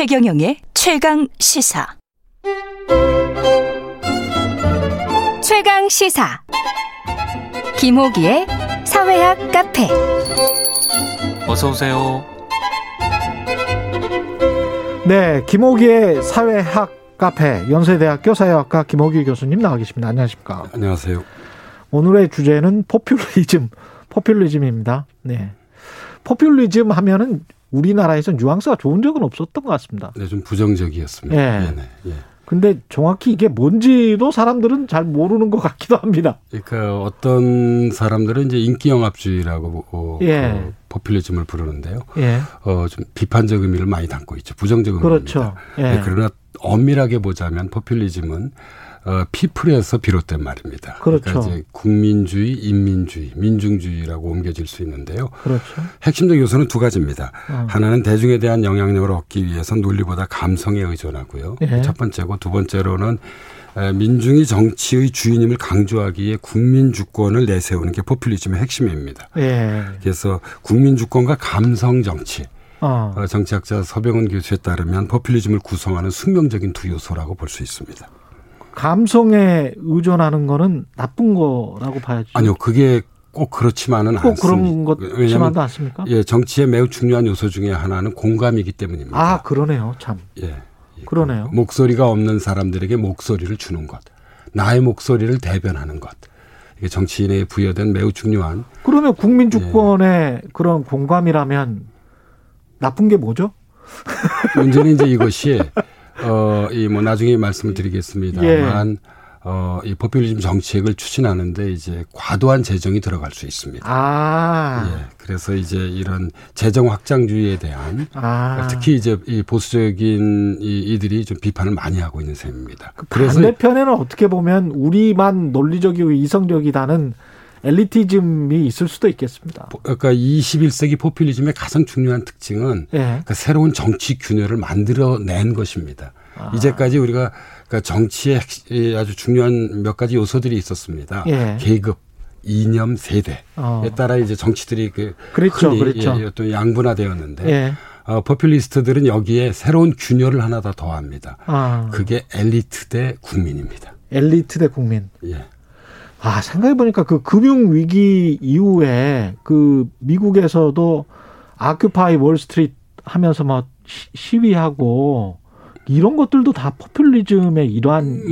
최경영의 최강 시사. 최강 시사. 김호기의 사회학 카페. 어서 오세요. 네, 김호기의 사회학 카페 연세대학교 사회학과 김호기 교수님 나와 계십니다. 안녕하십니까? 안녕하세요. 오늘의 주제는 포퓰리즘, 포퓰리즘입니다. 네. 포퓰리즘 하면은 우리나라에서 뉘앙스가 좋은 적은 없었던 것 같습니다. 네, 좀 부정적이었습니다. 예. 네, 네, 예. 근데 정확히 이게 뭔지도 사람들은 잘 모르는 것 같기도 합니다. 그러니까 어떤 사람들은 이제 인기 영합주의라고 어, 예. 그 포퓰리즘을 부르는데요. 예. 어, 좀 비판적 의미를 많이 담고 있죠. 부정적 의미입니다. 그렇죠. 예. 네, 그러나 엄밀하게 보자면 포퓰리즘은 어, 피플에서 비롯된 말입니다. 그렇죠. 그러니까 이제 국민주의, 인민주의, 민중주의라고 옮겨질 수 있는데요. 그렇죠. 핵심적 요소는 두 가지입니다. 어. 하나는 대중에 대한 영향력을 얻기 위해서 논리보다 감성에 의존하고요. 예. 첫 번째고 두 번째로는 에, 민중이 정치의 주인임을 강조하기에 국민 주권을 내세우는 게 포퓰리즘의 핵심입니다. 예. 그래서 국민 주권과 감성 정치, 어. 어, 정치학자 서병훈 교수에 따르면 포퓰리즘을 구성하는 숙명적인 두 요소라고 볼 수 있습니다. 감성에 의존하는 거는 나쁜 거라고 봐야죠. 아니요, 그게 꼭 그렇지만은 꼭 않습니다. 그런 것지만도 않습니까? 예, 정치의 매우 중요한 요소 중에 하나는 공감이기 때문입니다. 아, 그러네요. 참. 예. 예. 그러네요. 목소리가 없는 사람들에게 목소리를 주는 것. 나의 목소리를 대변하는 것. 이게 정치인에 부여된 매우 중요한 그러면 국민 예. 주권의 그런 공감이라면 나쁜 게 뭐죠? 문제는 이제 이것이 어, 이뭐 나중에 말씀을 드리겠습니다만 예. 어, 이 포퓰리즘 정책을 추진하는데 이제 과도한 재정이 들어갈 수 있습니다. 아. 예. 그래서 이제 이런 재정 확장주의에 대한 아. 특히 이제 이 보수적인 이 이들이 좀 비판을 많이 하고 있는 셈입니다. 그 반대편에는 어떻게 보면 우리만 논리적이고 이성적이다는 엘리티즘이 있을 수도 있겠습니다. 그러니까 21세기 포퓰리즘의 가장 중요한 특징은 예. 그러니까 새로운 정치 균열을 만들어낸 것입니다. 아. 이제까지 우리가 그러니까 정치의 아주 중요한 몇 가지 요소들이 있었습니다. 예. 계급, 이념, 세대에 어. 따라 이제 정치들이 그 그렇죠, 흔히 그렇죠. 예, 또 양분화되었는데 예. 어, 포퓰리스트들은 여기에 새로운 균열을 하나 더 더합니다. 아. 그게 엘리트 대 국민입니다. 엘리트 대 국민. 예. 아, 생각해 보니까 그 금융 위기 이후에 그 미국에서도 아큐파이 월스트리트 하면서 막 시- 시위하고 이런 것들도 다 포퓰리즘의.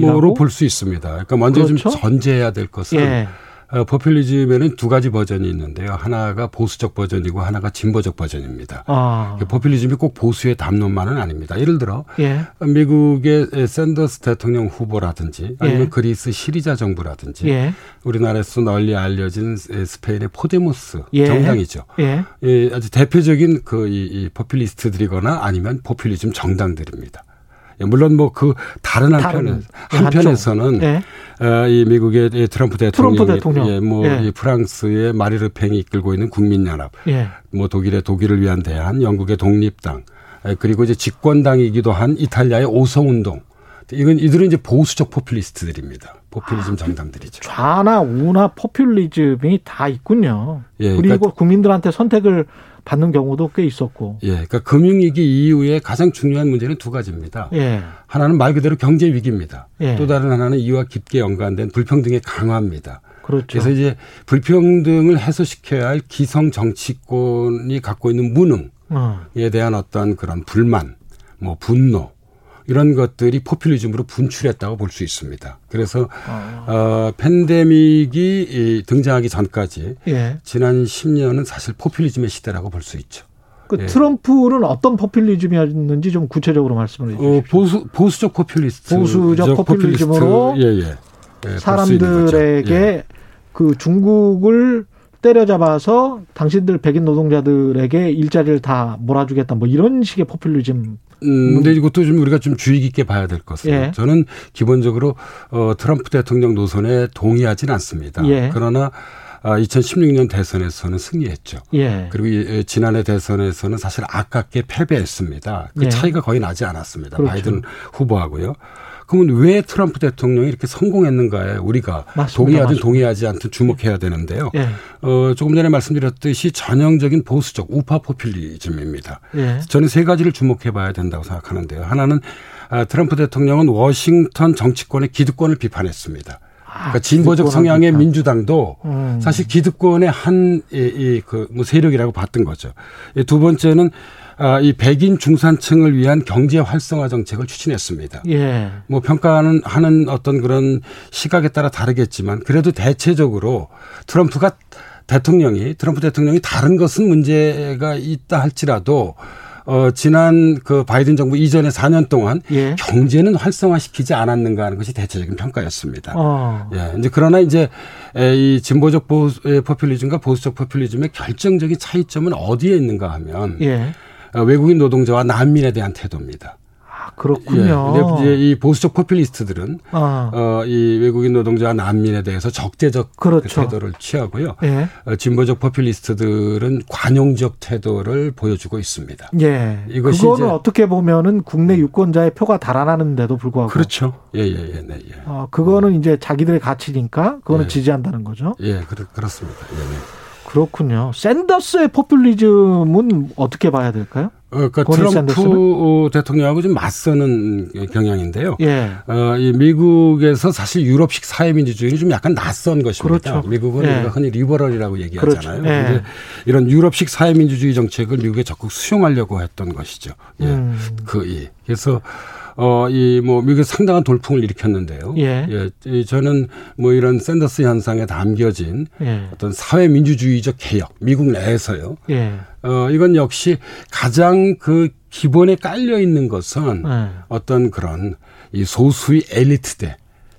뭐로 볼 수 있습니다. 그러니까 먼저 그렇죠? 좀 전제해야 될 것은 예. 어, 포퓰리즘에는 두 가지 버전이 있는데요. 하나가 보수적 버전이고 하나가 진보적 버전입니다. 아. 포퓰리즘이 꼭 보수의 담론만은 아닙니다. 예를 들어 예. 미국의 샌더스 대통령 후보라든지 아니면 예. 그리스 시리자 정부라든지 예. 우리나라에서 널리 알려진 스페인의 포데모스 예. 정당이죠. 예. 예, 아주 대표적인 그 이, 이 포퓰리스트들이거나 아니면 포퓰리즘 정당들입니다. 예, 물론 뭐 그 다른 한편에 다른 한편에서는 예. 어, 이 미국의 이 트럼프 대통령, 트럼프 대통령. 예, 뭐 예. 이 프랑스의 마리 르 팽이 이끌고 있는 국민연합, 예. 뭐 독일의 독일을 위한 대안, 영국의 독립당, 에, 그리고 이제 집권당이기도 한 이탈리아의 오성운동. 이건 이들은 이제 보수적 포퓰리스트들입니다. 아, 포퓰리즘 정당들이죠. 좌나 우나 포퓰리즘이 다 있군요. 예, 그리고 그러니까- 국민들한테 선택을 받는 경우도 꽤 있었고. 예, 그러니까 금융위기 이후에 가장 중요한 문제는 두 가지입니다. 예. 하나는 말 그대로 경제 위기입니다. 예. 또 다른 하나는 이와 깊게 연관된 불평등의 강화입니다. 그렇죠. 그래서 이제 불평등을 해소시켜야 할 기성 정치권이 갖고 있는 무능, 어. 에 대한 어떤 그런 불만, 뭐 분노 이런 것들이 포퓰리즘으로 분출했다고 볼 수 있습니다. 그래서 아. 어, 팬데믹이 이 등장하기 전까지 예. 지난 10년은 사실 포퓰리즘의 시대라고 볼 수 있죠. 그 예. 트럼프는 어떤 포퓰리즘이었는지 좀 구체적으로 말씀을 해 주십시오. 어, 보수 보수적 포퓰리스트, 보수적 포퓰리즘으로 예, 예. 예. 사람들에게 예. 그 중국을 때려잡아서 당신들 백인 노동자들에게 일자리를 다 몰아주겠다 뭐 이런 식의 포퓰리즘 음, 근데 이것도 좀 우리가 좀 주의 깊게 봐야 될 것은 예. 저는 기본적으로 어, 트럼프 대통령 노선에 동의하지는 않습니다. 예. 그러나 아, 2016년 대선에서는 승리했죠. 예. 그리고 이, 지난해 대선에서는 사실 아깝게 패배했습니다. 그 예. 차이가 거의 나지 않았습니다. 그렇죠. 바이든 후보하고요. 그러면 왜 트럼프 대통령이 이렇게 성공했는가에 우리가 맞습니다. 동의하든 맞습니다. 동의하지 않든 주목해야 되는데요. 예. 어, 조금 전에 말씀드렸듯이 전형적인 보수적 우파 포퓰리즘입니다. 예. 저는 세 가지를 주목해 봐야 된다고 생각하는데요. 하나는 아, 트럼프 대통령은 워싱턴 정치권의 기득권을 비판했습니다. 그러니까 진보적 성향의 비판. 민주당도 음. 사실 기득권의 한이그뭐 세력이라고 봤던 거죠. 이두 번째는 아, 이 백인 중산층을 위한 경제 활성화 정책을 추진했습니다. 예. 뭐 평가는 하는 어떤 그런 시각에 따라 다르겠지만 그래도 대체적으로 트럼프가 대통령이 트럼프 대통령이 다른 것은 문제가 있다 할지라도 어 지난 그 바이든 정부 이전에 4년 동안 예. 경제는 활성화시키지 않았는가 하는 것이 대체적인 평가였습니다. 어. 예, 이제 그러나 이제 에, 이 진보적 보수, 의 포퓰리즘과 보수적 포퓰리즘의 결정적인 차이점은 어디에 있는가 하면 예. 어, 외국인 노동자와 난민에 대한 태도입니다. 아, 그렇군요. 예, 근데 이제 이 보수적 포퓰리스트들은 아. 어, 이 외국인 노동자와 난민에 대해서 적대적 그렇죠. 태도를 취하고요. 예. 어, 진보적 포퓰리스트들은 관용적 태도를 보여주고 있습니다. 예. 이것이 그거는 어떻게 보면은 국내 유권자의 표가 달아나는데도 불구하고 그렇죠. 예, 예, 예, 네, 예. 어, 그거는 이제 자기들의 가치니까 그거는 예. 지지한다는 거죠. 예, 그렇, 그렇습니다. 예, 네. 그렇군요. 샌더스의 포퓰리즘은 어떻게 봐야 될까요? 어, 그러니까 트럼프 샌더스는? 어, 대통령하고 좀 맞서는 경향인데요. 예. 어, 이 미국에서 사실 유럽식 사회민주주의는 좀 약간 낯선 것입니다. 그렇죠. 미국은 예. 우리가 흔히 liberal이라고 얘기하잖아요. 그렇죠. 예. 이런 유럽식 사회민주주의 정책을 미국에 적극 수용하려고 했던 것이죠. 예. 음. 그, 예. 그래서 어, 이, 뭐, 미국에 상당한 돌풍을 일으켰는데요. 예. 이 저는 뭐 이런 샌더스 현상에 담겨진 예. 어떤 사회 민주주의적 개혁, 미국 내에서요. 예. 어, 이건 역시 가장 그 기본에 깔려 있는 것은 예. 어떤 그런 이 소수의 엘리트대,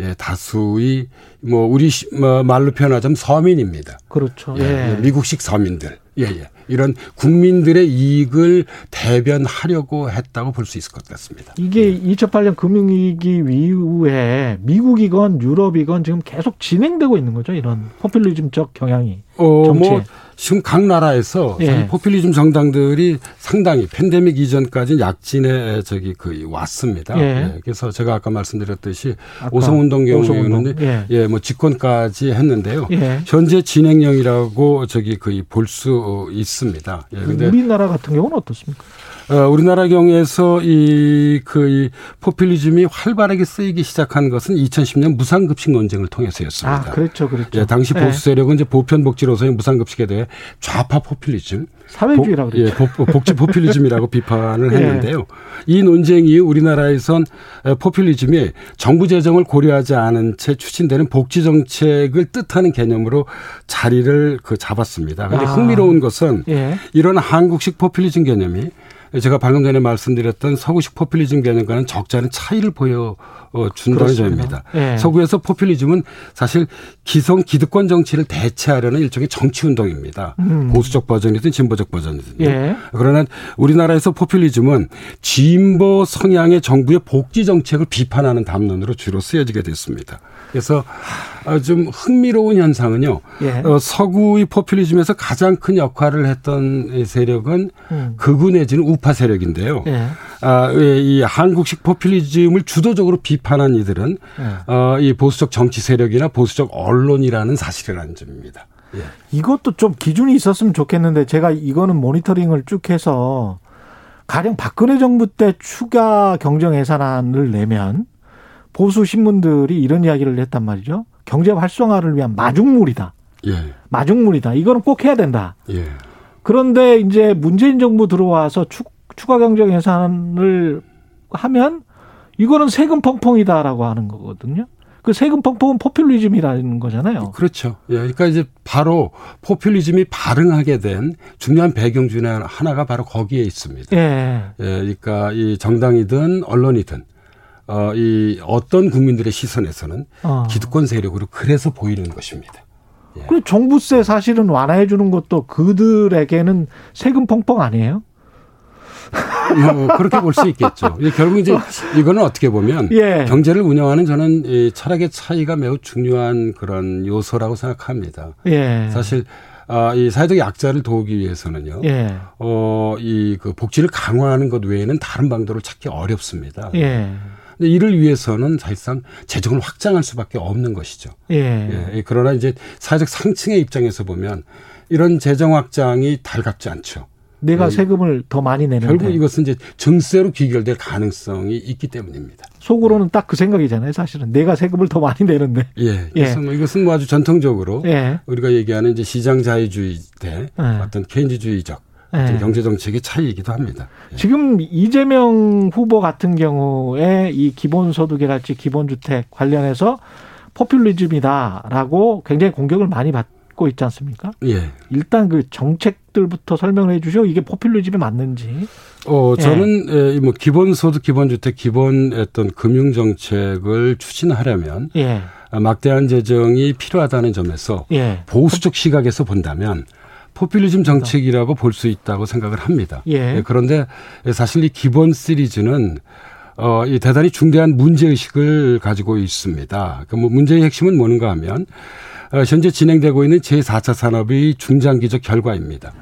예, 다수의 뭐 우리 시- 뭐 말로 표현하자면 서민입니다. 그렇죠. 예, 예. 예, 미국식 서민들. 예, 예. 이런 국민들의 이익을 대변하려고 했다고 볼 수 있을 것 같습니다. 이게 2008년 금융위기 이후에 미국이건 유럽이건 지금 계속 진행되고 있는 거죠. 이런 포퓰리즘적 경향이. 어, 정치에. 뭐 지금 각 나라에서 예. 포퓰리즘 정당들이 상당히 팬데믹 이전까지 약진에 저기 그 왔습니다. 예. 예, 그래서 제가 아까 말씀드렸듯이 아까 오성운동 경우에는. 예. 예, 뭐 집권까지 했는데요. 예. 현재 진행형이라고 저기 그볼수 있습니다. 예, 근데 우리나라 같은 경우는 어떻습니까? 어, 우리나라 경우에서 이, 그, 이 포퓰리즘이 활발하게 쓰이기 시작한 것은 2010년 무상급식 논쟁을 통해서였습니다. 아, 그렇죠. 그렇죠. 예, 당시 예. 보수 세력은 이제 보편복지로서의 무상급식에 대해 좌파 포퓰리즘, 사회주의라 복- 그랬죠. 예, 복- 복지 포퓰리즘이라고 비판을 예. 했는데요. 이 논쟁 이후 우리나라에선 에, 포퓰리즘이 정부 재정을 고려하지 않은 채 추진되는 복지 정책을 뜻하는 개념으로 자리를 그 잡았습니다. 그런데 아. 흥미로운 것은 예. 이런 한국식 포퓰리즘 개념이 제가 방금 전에 말씀드렸던 서구식 포퓰리즘 개념과는 적지 않은 차이를 보여 어, 준다는. 점입니다. 예. 서구에서 포퓰리즘은 사실 기성 기득권 정치를 대체하려는 일종의 정치 운동입니다. 음. 보수적 버전이든 진보적 버전이든요. 예. 그러나 우리나라에서 포퓰리즘은 진보 성향의 정부의 복지 정책을 비판하는 담론으로 주로 쓰여지게 됐습니다. 그래서 아, 좀 흥미로운 현상은요. 예. 어, 서구의 포퓰리즘에서 가장 큰 역할을 했던 이 세력은 음. 극우 내지는 우파 세력인데요. 예. 아, 예, 이 한국식 포퓰리즘을 주도적으로 비판 한 이들은 예. 어, 이 보수적 정치 세력이나 보수적 언론이라는 사실이라는 점입니다. 예. 이것도 좀 기준이 있었으면 좋겠는데 제가 이거는 모니터링을 쭉 해서 가령 박근혜 정부 때 추가 경정 예산안을 내면 보수 신문들이 이런 이야기를 했단 말이죠. 경제 활성화를 위한 마중물이다. 예. 마중물이다. 이거는 꼭 해야 된다. 예. 그런데 이제 문재인 정부 들어와서 추, 추가 경정 예산을 하면 이거는 세금 펑펑이다라고 하는 거거든요. 그 세금 펑펑은 포퓰리즘이라는 거잖아요. 그렇죠. 예. 그러니까 이제 바로 포퓰리즘이 발흥하게 된 중요한 배경 중에 하나가 바로 거기에 있습니다. 예. 예, 그러니까 이 정당이든 언론이든 어, 이 어떤 국민들의 시선에서는 어. 기득권 세력으로 그래서 보이는 것입니다. 그 종부세 사실은 완화해 주는 것도 그들에게는 세금 펑펑 아니에요? 뭐 그렇게 볼 수 있겠죠. 이 결국 이제 이거는 어떻게 보면 예. 경제를 운영하는 저는 이 철학의 차이가 매우 중요한 그런 요소라고 생각합니다. 예. 사실 아, 이 사회적 약자를 도우기 위해서는요. 예. 어, 이 그 복지를 강화하는 것 외에는 다른 방도를 찾기 어렵습니다. 예. 근데 이를 위해서는 사실상 재정을 확장할 수밖에 없는 것이죠. 예. 예. 그러나 이제 사회적 상층의 입장에서 보면 이런 재정 확장이 달갑지 않죠. 내가 예. 세금을 더 많이 내는데 결국 이것은 이제 증세로 귀결될 가능성이 있기 때문입니다. 속으로는 딱그 생각이잖아요. 사실은 내가 세금을 더 많이 내는데. 예. 그래서 뭐 이것은 뭐 아주 전통적으로 예. 우리가 얘기하는 이제 시장 자유주의 대 예. 어떤 케인즈주의적 예. 경제 정책의 차이이기도 합니다. 예. 지금 이재명 후보 같은 경우에 이 기본소득이랄지 기본주택 관련해서 포퓰리즘이다라고 굉장히 공격을 많이 받 고 있지 않습니까? 예. 일단 그 정책들부터 설명을 해 주시오. 이게 포퓰리즘이 맞는지. 어, 예. 저는 에, 뭐 기본 소득, 기본 주택, 기본 어떤 금융 정책을 추진하려면 예, 아, 막대한 재정이 필요하다는 점에서 예, 보수적 시각에서 본다면 포퓰리즘 정책이라고 볼 수 있다고 생각을 합니다. 예. 그런데 사실 이 기본 시리즈는 어, 이 대단히 중대한 문제의식을 가지고 있습니다. 그 뭐 문제의 핵심은 뭔가 하면 어, 현재 진행되고 있는 제4차 산업의 중장기적 결과입니다.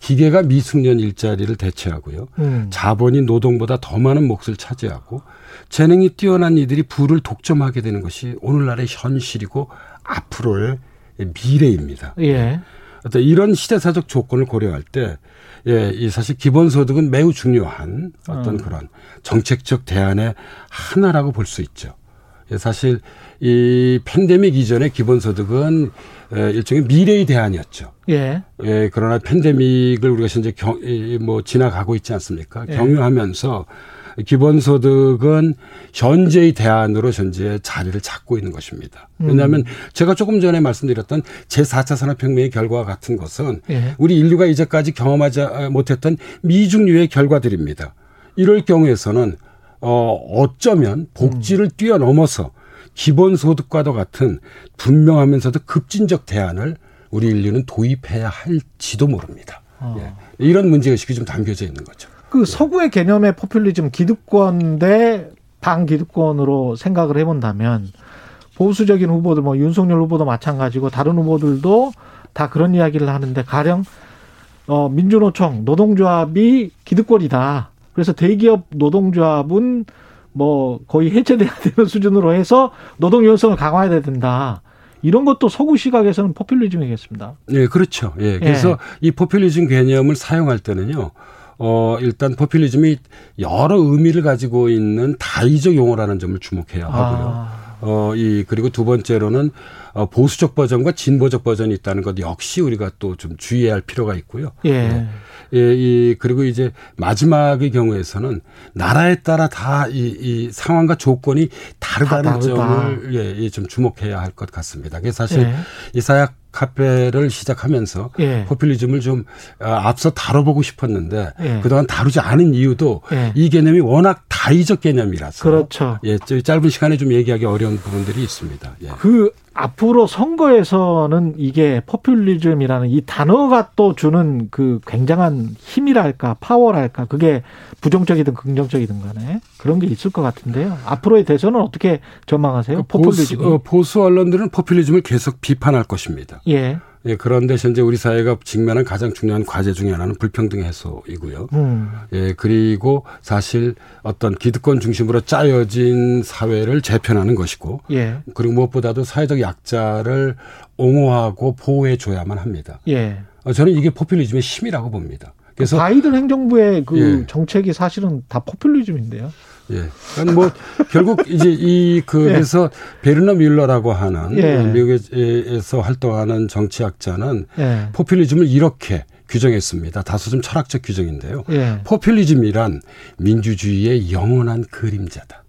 기계가 미숙년 일자리를 대체하고요. 음, 자본이 노동보다 더 많은 몫을 차지하고 재능이 뛰어난 이들이 부를 독점하게 되는 것이 오늘날의 현실이고 앞으로의 미래입니다. 예, 어떤 이런 시대사적 조건을 고려할 때, 예, 이 사실 기본소득은 매우 중요한 어떤 음. 그런 정책적 대안의 하나라고 볼 수 있죠. 예, 사실 이 팬데믹 이전의 기본소득은 에, 일종의 미래의 대안이었죠. 예, 예, 그러나 팬데믹을 우리가 현재 경, 이, 뭐 지나가고 있지 않습니까? 예. 경유하면서 기본소득은 현재의 대안으로 현재 자리를 잡고 있는 것입니다. 왜냐하면 제가 조금 전에 말씀드렸던 제4차 산업혁명의 결과와 같은 것은 예. 우리 인류가 이제까지 경험하지 못했던 미중류의 결과들입니다. 이럴 경우에서는 어, 어쩌면 복지를 뛰어넘어서 기본소득과도 같은 분명하면서도 급진적 대안을 우리 인류는 도입해야 할지도 모릅니다. 어. 예. 이런 문제의식이 좀 담겨져 있는 거죠. 그 서구의 개념의 포퓰리즘 기득권 대 반기득권으로 생각을 해본다면 보수적인 후보들 뭐 윤석열 후보도 마찬가지고 다른 후보들도 다 그런 이야기를 하는데 가령 어 민주노총 노동조합이 기득권이다. 그래서 대기업 노동조합은 뭐 거의 해체돼야 되는 수준으로 해서 노동 유연성을 강화해야 된다. 이런 것도 서구 시각에서는 포퓰리즘이겠습니다. 예, 그렇죠. 예. 그래서 이 포퓰리즘 개념을 사용할 때는요. 어, 일단 포퓰리즘이 여러 의미를 가지고 있는 다의적 용어라는 점을 주목해야 하고요. 아, 어, 이, 그리고 두 번째로는 어, 보수적 버전과 진보적 버전이 있다는 것 역시 우리가 또 좀 주의해야 할 필요가 있고요. 예. 예, 이, 그리고 이제 마지막의 경우에서는 나라에 따라 다 이, 이 상황과 조건이 다르다는 다. 점을 예, 예, 좀 주목해야 할 것 같습니다. 그래서 사실 예. 이 사약 카페를 시작하면서 예. 포퓰리즘을 좀 아, 앞서 다뤄보고 싶었는데 예. 그동안 다루지 않은 이유도 예. 이 개념이 워낙 다의적 개념이라서 그렇죠. 예, 저 짧은 시간에 좀 얘기하기 어려운 부분들이 있습니다. 예. 그 앞으로 선거에서는 이게 포퓰리즘이라는 이 단어가 또 주는 그 굉장한 힘이랄까 파워랄까 그게 부정적이든 긍정적이든 간에 그런 게 있을 것 같은데요. 앞으로의 대선은 어떻게 전망하세요? 보수, 포퓰리즘이. 어, 보수 언론들은 포퓰리즘을 계속 비판할 것입니다. 예. 예, 그런데 현재 우리 사회가 직면한 가장 중요한 과제 중에 하나는 불평등 해소이고요. 음. 예, 그리고 사실 어떤 기득권 중심으로 짜여진 사회를 재편하는 것이고, 예. 그리고 무엇보다도 사회적 약자를 옹호하고 보호해 줘야만 합니다. 예. 어, 저는 이게 포퓰리즘의 힘이라고 봅니다. 그래서 바이든 행정부의 그 예. 정책이 사실은 다 포퓰리즘인데요. 예. 그러니까 뭐 결국 이제 이 그래서 베르너 뮬러라고 하는 예. 미국에서 활동하는 정치학자는 예. 포퓰리즘을 이렇게 규정했습니다. 다소 좀 철학적 규정인데요. 예. 포퓰리즘이란 민주주의의 영원한 그림자다.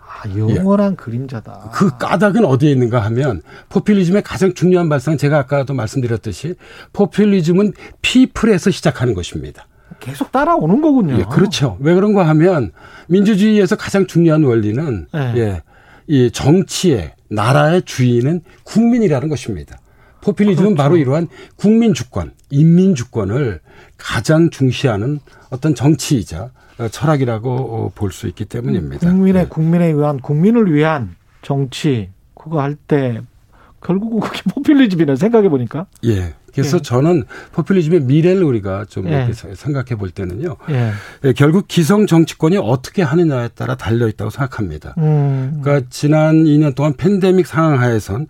아, 영원한 그림자다. 그 까닭은 어디에 있는가 하면 포퓰리즘의 가장 중요한 발상은 제가 아까도 말씀드렸듯이 포퓰리즘은 피플에서 시작하는 것입니다. 계속 따라오는 거군요. 예, 그렇죠. 왜 그런가 하면 민주주의에서 가장 중요한 원리는 네. 예, 이 정치의 나라의 주인은 국민이라는 것입니다. 포퓰리즘은 그렇죠. 바로 이러한 국민 주권, 인민 주권을 가장 중시하는 어떤 정치이자 어, 철학이라고 볼 수 있기 때문입니다. 국민의 예. 국민에 의한 국민을 위한 정치 그거 할 때 결국은 그게 포퓰리즘이네 생각해 보니까. 예. 그래서 예. 저는 포퓰리즘의 미래를 우리가 좀 예. 이렇게 생각해 볼 때는요. 예. 예, 결국 기성 정치권이 어떻게 하느냐에 따라 달려 있다고 생각합니다. 음. 그러니까 지난 2년 동안 팬데믹 상황 하에선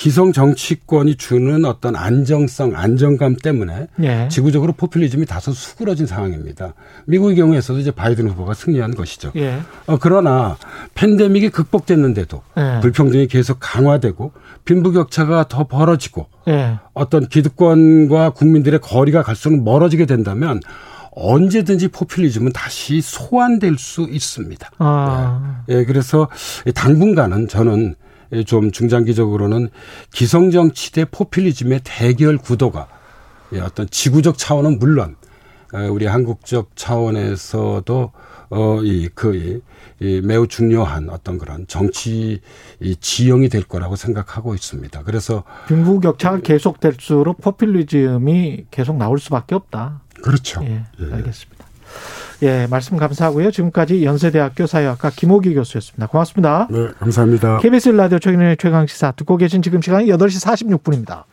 기성 정치권이 주는 어떤 안정성, 안정감 때문에 예. 지구적으로 포퓰리즘이 다소 수그러진 상황입니다. 미국의 경우에서도 이제 바이든 후보가 승리한 것이죠. 예. 어, 그러나 팬데믹이 극복됐는데도 예. 불평등이 계속 강화되고 빈부격차가 더 벌어지고 예. 어떤 기득권과 국민들의 거리가 갈수록 멀어지게 된다면 언제든지 포퓰리즘은 다시 소환될 수 있습니다. 아. 예, 그래서 당분간은 저는 좀 중장기적으로는 기성정치 대 포퓰리즘의 대결 구도가 예, 어떤 지구적 차원은 물론 어, 우리 한국적 차원에서도 어, 이, 그, 이, 매우 중요한 어떤 그런 정치 이 지형이 될 거라고 생각하고 있습니다. 그래서 빈부 격차가 계속될수록 포퓰리즘이 계속 나올 수밖에 없다. 그렇죠. 예, 알겠습니다. 예, 말씀 감사하고요. 지금까지 연세대학교 사회학과 김호기 교수였습니다. 고맙습니다. 네, 감사합니다. KBS 라디오 최근의 최강 시사 듣고 계신 지금 시간이 8시 46분입니다.